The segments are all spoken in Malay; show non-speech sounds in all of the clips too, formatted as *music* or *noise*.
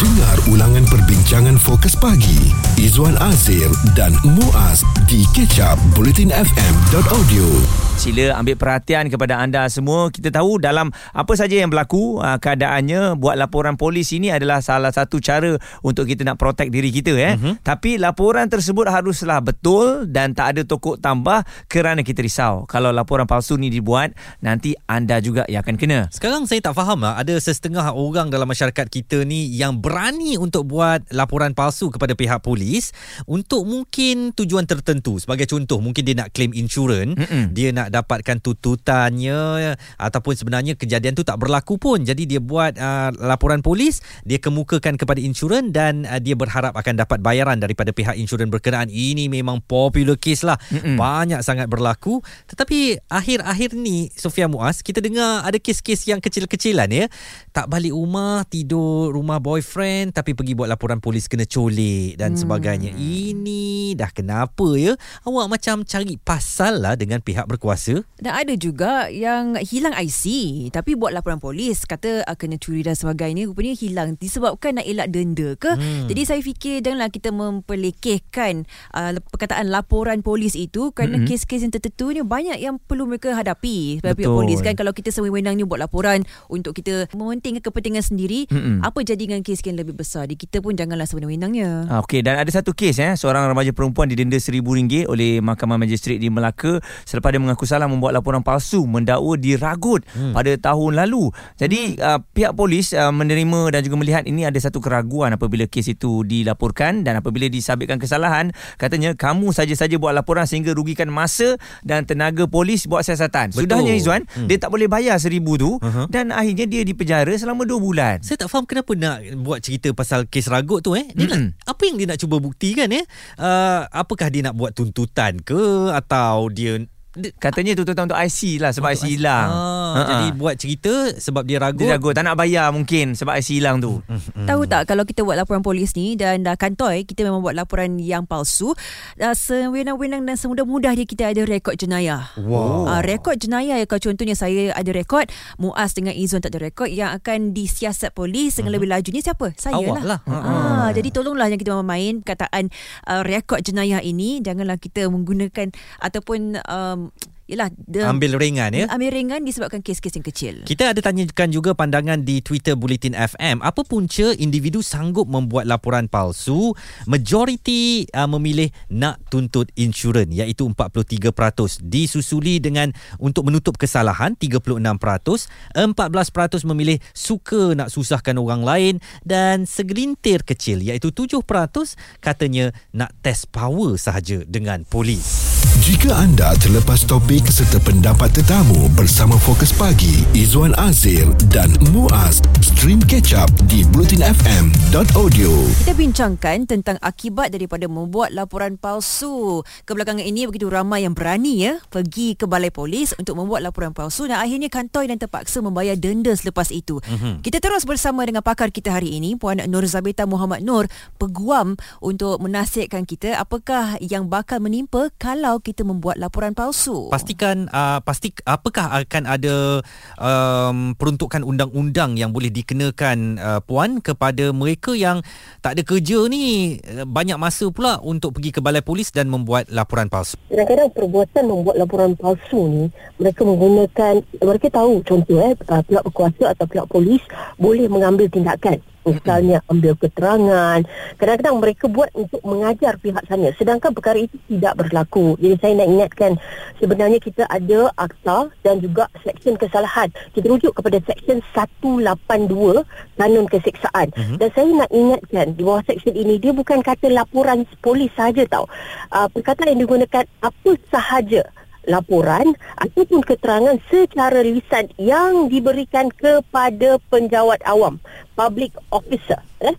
Dengar ulangan perbincangan fokus pagi Izwan Azir dan Muaz di kecap bulletinfm.audio. Sila ambil perhatian kepada anda semua. Kita tahu dalam apa saja yang berlaku uh, keadaannya buat laporan polis ini adalah salah satu cara untuk kita nak protect diri kita eh. Uh-huh. Tapi laporan tersebut haruslah betul dan tak ada tokok tambah kerana kita risau. Kalau laporan palsu ni dibuat nanti anda juga yang akan kena. Sekarang saya tak faham lah ada setengah orang dalam masyarakat kita ni yang berani untuk buat laporan palsu kepada pihak polis untuk mungkin tujuan tertentu. Sebagai contoh mungkin dia nak claim insurans, Mm-mm. dia nak dapatkan tututannya ataupun sebenarnya kejadian tu tak berlaku pun jadi dia buat uh, laporan polis dia kemukakan kepada insurans dan uh, dia berharap akan dapat bayaran daripada pihak insurans berkenaan ini memang popular case lah Mm-mm. banyak sangat berlaku tetapi akhir-akhir ni Sofia Muaz kita dengar ada kes-kes yang kecil-kecilan ya tak balik rumah tidur rumah boyfriend tapi pergi buat laporan polis kena colik dan hmm. sebagainya ini dah kenapa ya awak macam cari pasal lah dengan pihak berkuasa kuasa. Dan ada juga yang hilang IC tapi buat laporan polis kata uh, kena curi dan sebagainya rupanya hilang disebabkan nak elak denda ke. Hmm. Jadi saya fikir janganlah kita memperlekehkan uh, perkataan laporan polis itu kerana hmm. kes-kes yang tertentu ni banyak yang perlu mereka hadapi sebagai pihak polis kan kalau kita sewenang-wenangnya buat laporan untuk kita mementingkan kepentingan sendiri hmm. apa jadi dengan kes yang lebih besar. Jadi kita pun janganlah sewenang-wenangnya. Ah, okey dan ada satu kes eh seorang remaja perempuan didenda RM1000 oleh Mahkamah Magistrate di Melaka selepas dia mengaku salah membuat laporan palsu mendakwa diragut hmm. pada tahun lalu. Jadi hmm. uh, pihak polis uh, menerima dan juga melihat ini ada satu keraguan apabila kes itu dilaporkan dan apabila disabitkan kesalahan katanya kamu saja-saja buat laporan sehingga rugikan masa dan tenaga polis buat siasatan. Betul. Sudahnya Izwan hmm. dia tak boleh bayar seribu tu uh-huh. dan akhirnya dia dipenjara selama dua bulan. Saya tak faham kenapa nak buat cerita pasal kes ragut tu eh. Dia hmm. nak, apa yang dia nak cuba buktikan eh? Uh, apakah dia nak buat tuntutan ke? Atau dia Katanya tu tuan untuk IC lah sebab IC hilang. Ah, ha, jadi buat cerita sebab dia ragu. Dia ragu tak nak bayar mungkin sebab IC hilang tu. Hmm, hmm, hmm. Tahu tak kalau kita buat laporan polis ni dan dah kantoi kita memang buat laporan yang palsu. Uh, sewenang-wenang dan semudah-mudah dia kita ada rekod jenayah. Wow. Uh, rekod jenayah ya kalau contohnya saya ada rekod Muaz dengan Izzuan tak ada rekod yang akan disiasat polis dengan uh-huh. lebih laju ni siapa? Saya Awak lah. lah. Uh-huh. jadi tolonglah yang kita main kataan uh, rekod jenayah ini janganlah kita menggunakan ataupun um, Yelah, the, ambil ringan ya. Ambil ringan disebabkan kes-kes yang kecil. Kita ada tanyakan juga pandangan di Twitter Bulletin FM. Apa punca individu sanggup membuat laporan palsu? Majoriti uh, memilih nak tuntut insurans iaitu 43%. Disusuli dengan untuk menutup kesalahan 36%. 14% memilih suka nak susahkan orang lain dan segelintir kecil iaitu 7% katanya nak test power sahaja dengan polis. Jika anda terlepas topik serta pendapat tetamu bersama Fokus Pagi, Izwan Azir dan Muaz, stream catch up di blutinfm.audio. Kita bincangkan tentang akibat daripada membuat laporan palsu. Kebelakangan ini begitu ramai yang berani ya pergi ke balai polis untuk membuat laporan palsu dan akhirnya kantoi dan terpaksa membayar denda selepas itu. Mm-hmm. Kita terus bersama dengan pakar kita hari ini, Puan Nur Zabita Muhammad Nur, peguam untuk menasihatkan kita apakah yang bakal menimpa kalau kita membuat laporan palsu. Pastikan uh, pasti apakah akan ada um, peruntukan undang-undang yang boleh dikenakan uh, puan kepada mereka yang tak ada kerja ni uh, banyak masa pula untuk pergi ke balai polis dan membuat laporan palsu. Kadang-kadang perbuatan membuat laporan palsu ni mereka menggunakan mereka tahu contoh eh uh, pihak berkuasa atau pihak polis boleh mengambil tindakan misalnya ambil keterangan. Kadang-kadang mereka buat untuk mengajar pihak sana. Sedangkan perkara itu tidak berlaku. Jadi saya nak ingatkan sebenarnya kita ada akta dan juga seksyen kesalahan. Kita rujuk kepada seksyen 182 kanun keseksaan uh-huh. dan saya nak ingatkan di bawah seksyen ini dia bukan kata laporan polis saja tau. Uh, perkataan yang digunakan apa sahaja laporan ataupun keterangan secara lisan yang diberikan kepada penjawat awam public officer eh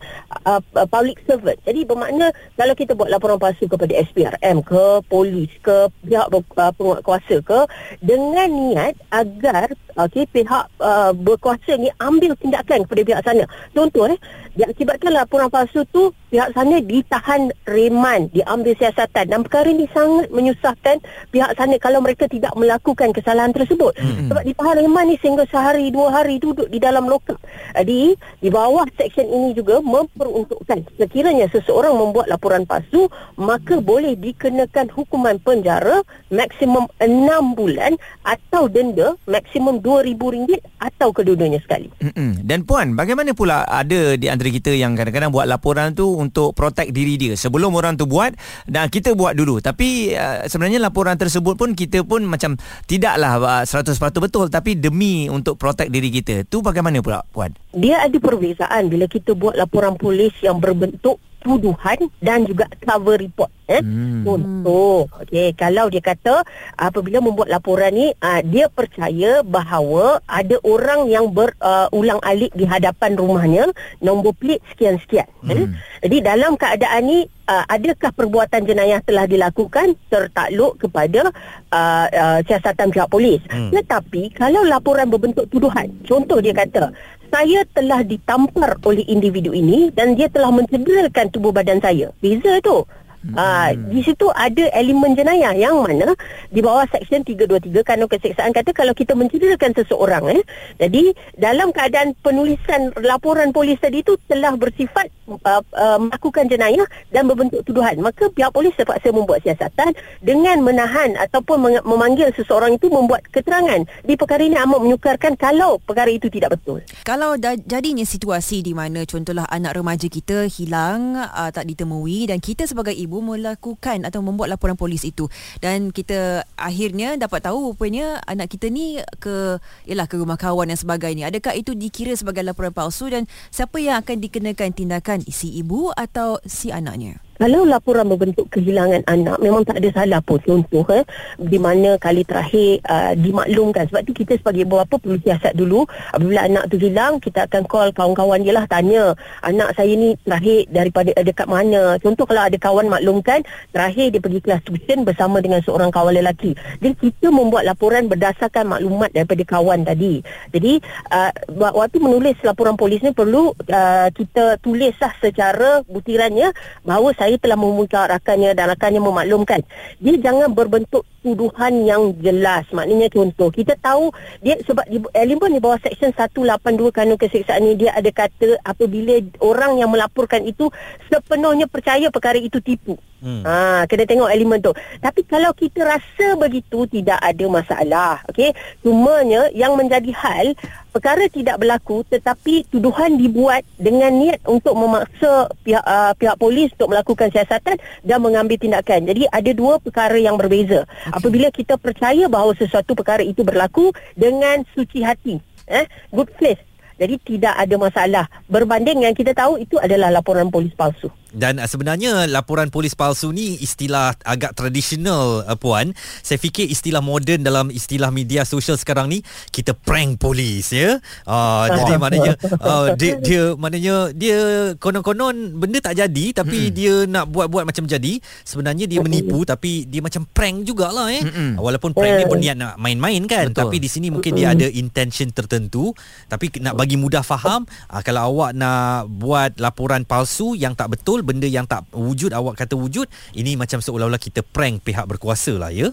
uh, public servant jadi bermakna kalau kita buat laporan palsu kepada SPRM ke polis ke pihak uh, penguatkuasa ke dengan niat agar okey pihak uh, berkuasa ni ambil tindakan kepada pihak sana contoh eh diakibatkan laporan palsu tu pihak sana ditahan reman diambil siasatan dan perkara ini sangat menyusahkan pihak sana kalau mereka tidak melakukan kesalahan tersebut. Hmm. Sebab di Pahang Reman ni sehingga sehari dua hari duduk di dalam lokap. Jadi di bawah seksyen ini juga memperuntukkan sekiranya seseorang membuat laporan palsu maka boleh dikenakan hukuman penjara maksimum 6 bulan atau denda maksimum RM2,000 atau kedua-duanya sekali. Mm-mm. Dan puan, bagaimana pula ada di antara kita yang kadang-kadang buat laporan tu untuk protect diri dia sebelum orang tu buat dan kita buat dulu. Tapi uh, sebenarnya laporan tersebut pun kita pun macam tidaklah uh, 100% betul tapi demi untuk protect diri kita. Tu bagaimana pula puan? Dia ada perbezaan bila kita buat laporan polis yang berbentuk tuduhan dan juga cover report eh hmm. contoh okey kalau dia kata apabila membuat laporan ni uh, dia percaya bahawa ada orang yang berulang uh, alik di hadapan rumahnya nombor plate sekian-sekian eh? hmm. eh? jadi dalam keadaan ni uh, adakah perbuatan jenayah telah dilakukan tertakluk kepada uh, uh, siasatan pihak polis hmm. tetapi kalau laporan berbentuk tuduhan contoh dia kata saya telah ditampar oleh individu ini dan dia telah mencederakan tubuh badan saya. Beza tu. Hmm. Uh, di situ ada elemen jenayah yang mana di bawah seksyen 323 kanun keseksaan kata kalau kita mencederakan seseorang eh jadi dalam keadaan penulisan laporan polis tadi itu telah bersifat uh, uh, melakukan jenayah dan berbentuk tuduhan maka pihak polis terpaksa membuat siasatan dengan menahan ataupun memanggil seseorang itu membuat keterangan di perkara ini amat menyukarkan kalau perkara itu tidak betul kalau da- jadinya situasi di mana contohlah anak remaja kita hilang uh, tak ditemui dan kita sebagai ibu ibu melakukan atau membuat laporan polis itu. Dan kita akhirnya dapat tahu rupanya anak kita ni ke ialah ke rumah kawan dan sebagainya. Adakah itu dikira sebagai laporan palsu dan siapa yang akan dikenakan tindakan? Si ibu atau si anaknya kalau laporan berbentuk kehilangan anak memang tak ada salah pun. Contoh eh, di mana kali terakhir uh, dimaklumkan. Sebab tu kita sebagai ibu bapa perlu siasat dulu. Apabila anak tu hilang kita akan call kawan-kawan dia lah tanya anak saya ni terakhir daripada uh, dekat mana? Contoh kalau ada kawan maklumkan terakhir dia pergi kelas tuition bersama dengan seorang kawan lelaki. Jadi kita membuat laporan berdasarkan maklumat daripada kawan tadi. Jadi uh, waktu menulis laporan polis ni perlu uh, kita tulislah secara butirannya bahawa saya saya telah memuka rakannya dan rakannya memaklumkan. Dia jangan berbentuk tuduhan yang jelas. Maknanya contoh, kita tahu dia sebab di, elemen di bawah seksyen 182 kanun keseksaan ini dia ada kata apabila orang yang melaporkan itu sepenuhnya percaya perkara itu tipu. Hmm. Ha, kena tengok elemen tu. Tapi kalau kita rasa begitu tidak ada masalah. Okey. Cumanya yang menjadi hal perkara tidak berlaku tetapi tuduhan dibuat dengan niat untuk memaksa pihak uh, pihak polis untuk melakukan siasatan dan mengambil tindakan. Jadi ada dua perkara yang berbeza. Okay. Apabila kita percaya bahawa sesuatu perkara itu berlaku dengan suci hati, eh good faith. Jadi tidak ada masalah. Berbanding yang kita tahu itu adalah laporan polis palsu. Dan uh, sebenarnya laporan polis palsu ni istilah agak tradisional uh, puan. Saya fikir istilah moden dalam istilah media sosial sekarang ni kita prank polis ya. Uh, *laughs* jadi maknanya uh, dia, dia maknanya dia konon-konon benda tak jadi tapi mm-hmm. dia nak buat-buat macam jadi. Sebenarnya dia menipu tapi dia macam prank jugalah eh. Mm-hmm. Walaupun prank ni berniat nak main-main kan Betul. tapi di sini mungkin dia ada intention tertentu tapi nak bagi mudah faham uh, kalau awak nak buat laporan palsu yang tak betul benda yang tak wujud awak kata wujud ini macam seolah-olah kita prank pihak berkuasa lah ya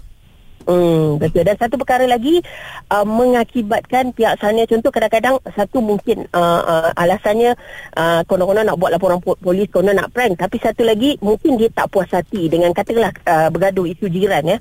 Hmm, betul. Dan satu perkara lagi uh, mengakibatkan pihak sana contoh kadang-kadang satu mungkin uh, uh, alasannya uh, konon-konon nak buat laporan polis, konon nak prank tapi satu lagi mungkin dia tak puas hati dengan katakanlah uh, bergaduh isu jiran ya.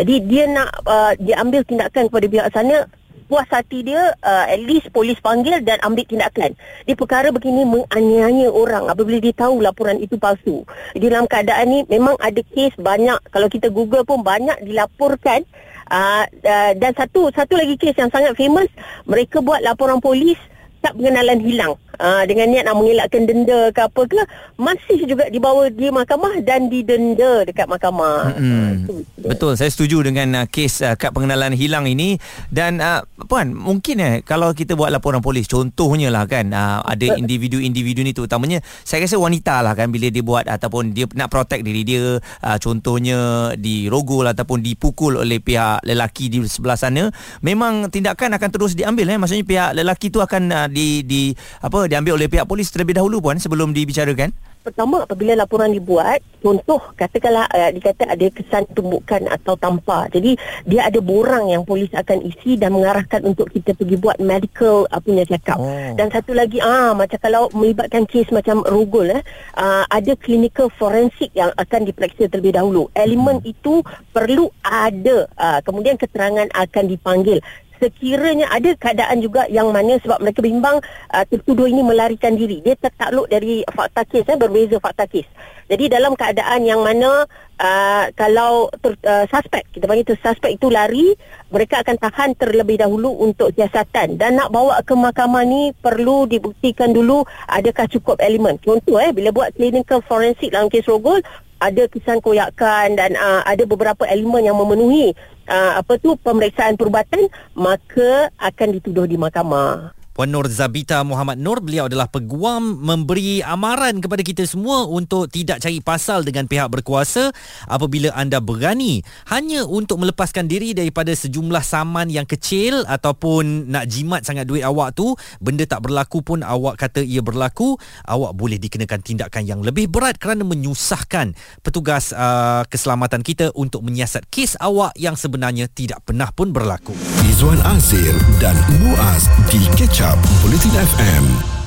Jadi dia nak uh, dia ambil tindakan kepada pihak sana puas hati dia uh, at least polis panggil dan ambil tindakan. Di perkara begini menganiaya orang apabila dia tahu laporan itu palsu. Di dalam keadaan ni memang ada kes banyak kalau kita google pun banyak dilaporkan uh, uh, dan satu satu lagi kes yang sangat famous mereka buat laporan polis tak pengenalan hilang uh, dengan niat nak mengelakkan denda ke apa ke masih juga dibawa di mahkamah dan didenda dekat mahkamah. Hmm. Uh, Betul, saya setuju dengan uh, kes uh, kad pengenalan hilang ini dan uh, puan mungkin eh kalau kita buat laporan polis contohnya lah kan uh, ada individu-individu ni terutamanya saya rasa wanita lah kan bila dia buat ataupun dia nak protect diri dia uh, contohnya dirogol ataupun dipukul oleh pihak lelaki di sebelah sana memang tindakan akan terus diambil eh maksudnya pihak lelaki tu akan uh, di di apa diambil oleh pihak polis terlebih dahulu puan sebelum dibicarakan? pertama apabila laporan dibuat contoh katakanlah uh, dikata ada kesan tumbukan atau tampar. Jadi dia ada borang yang polis akan isi dan mengarahkan untuk kita pergi buat medical uh, punya check up Oh. dan satu lagi ah macam kalau melibatkan kes macam rogol eh uh, ada clinical forensik yang akan diperiksa terlebih dahulu. Elemen itu perlu ada uh, kemudian keterangan akan dipanggil sekiranya ada keadaan juga yang mana sebab mereka bimbang uh, tertuduh ini melarikan diri. Dia tertakluk dari fakta kes eh, berbeza fakta kes jadi dalam keadaan yang mana uh, kalau ter, uh, suspek kita panggil tu suspek itu lari mereka akan tahan terlebih dahulu untuk siasatan dan nak bawa ke mahkamah ni perlu dibuktikan dulu adakah cukup elemen contoh eh bila buat clinical forensik dalam kes rogol ada kesan koyakan dan uh, ada beberapa elemen yang memenuhi uh, apa tu pemeriksaan perubatan maka akan dituduh di mahkamah. Puan Nur Zabita Muhammad Nur. Beliau adalah peguam memberi amaran kepada kita semua untuk tidak cari pasal dengan pihak berkuasa apabila anda berani. Hanya untuk melepaskan diri daripada sejumlah saman yang kecil ataupun nak jimat sangat duit awak tu benda tak berlaku pun awak kata ia berlaku awak boleh dikenakan tindakan yang lebih berat kerana menyusahkan petugas uh, keselamatan kita untuk menyiasat kes awak yang sebenarnya tidak pernah pun berlaku. Izwan Azir dan Muaz di Catch Bulletin FM.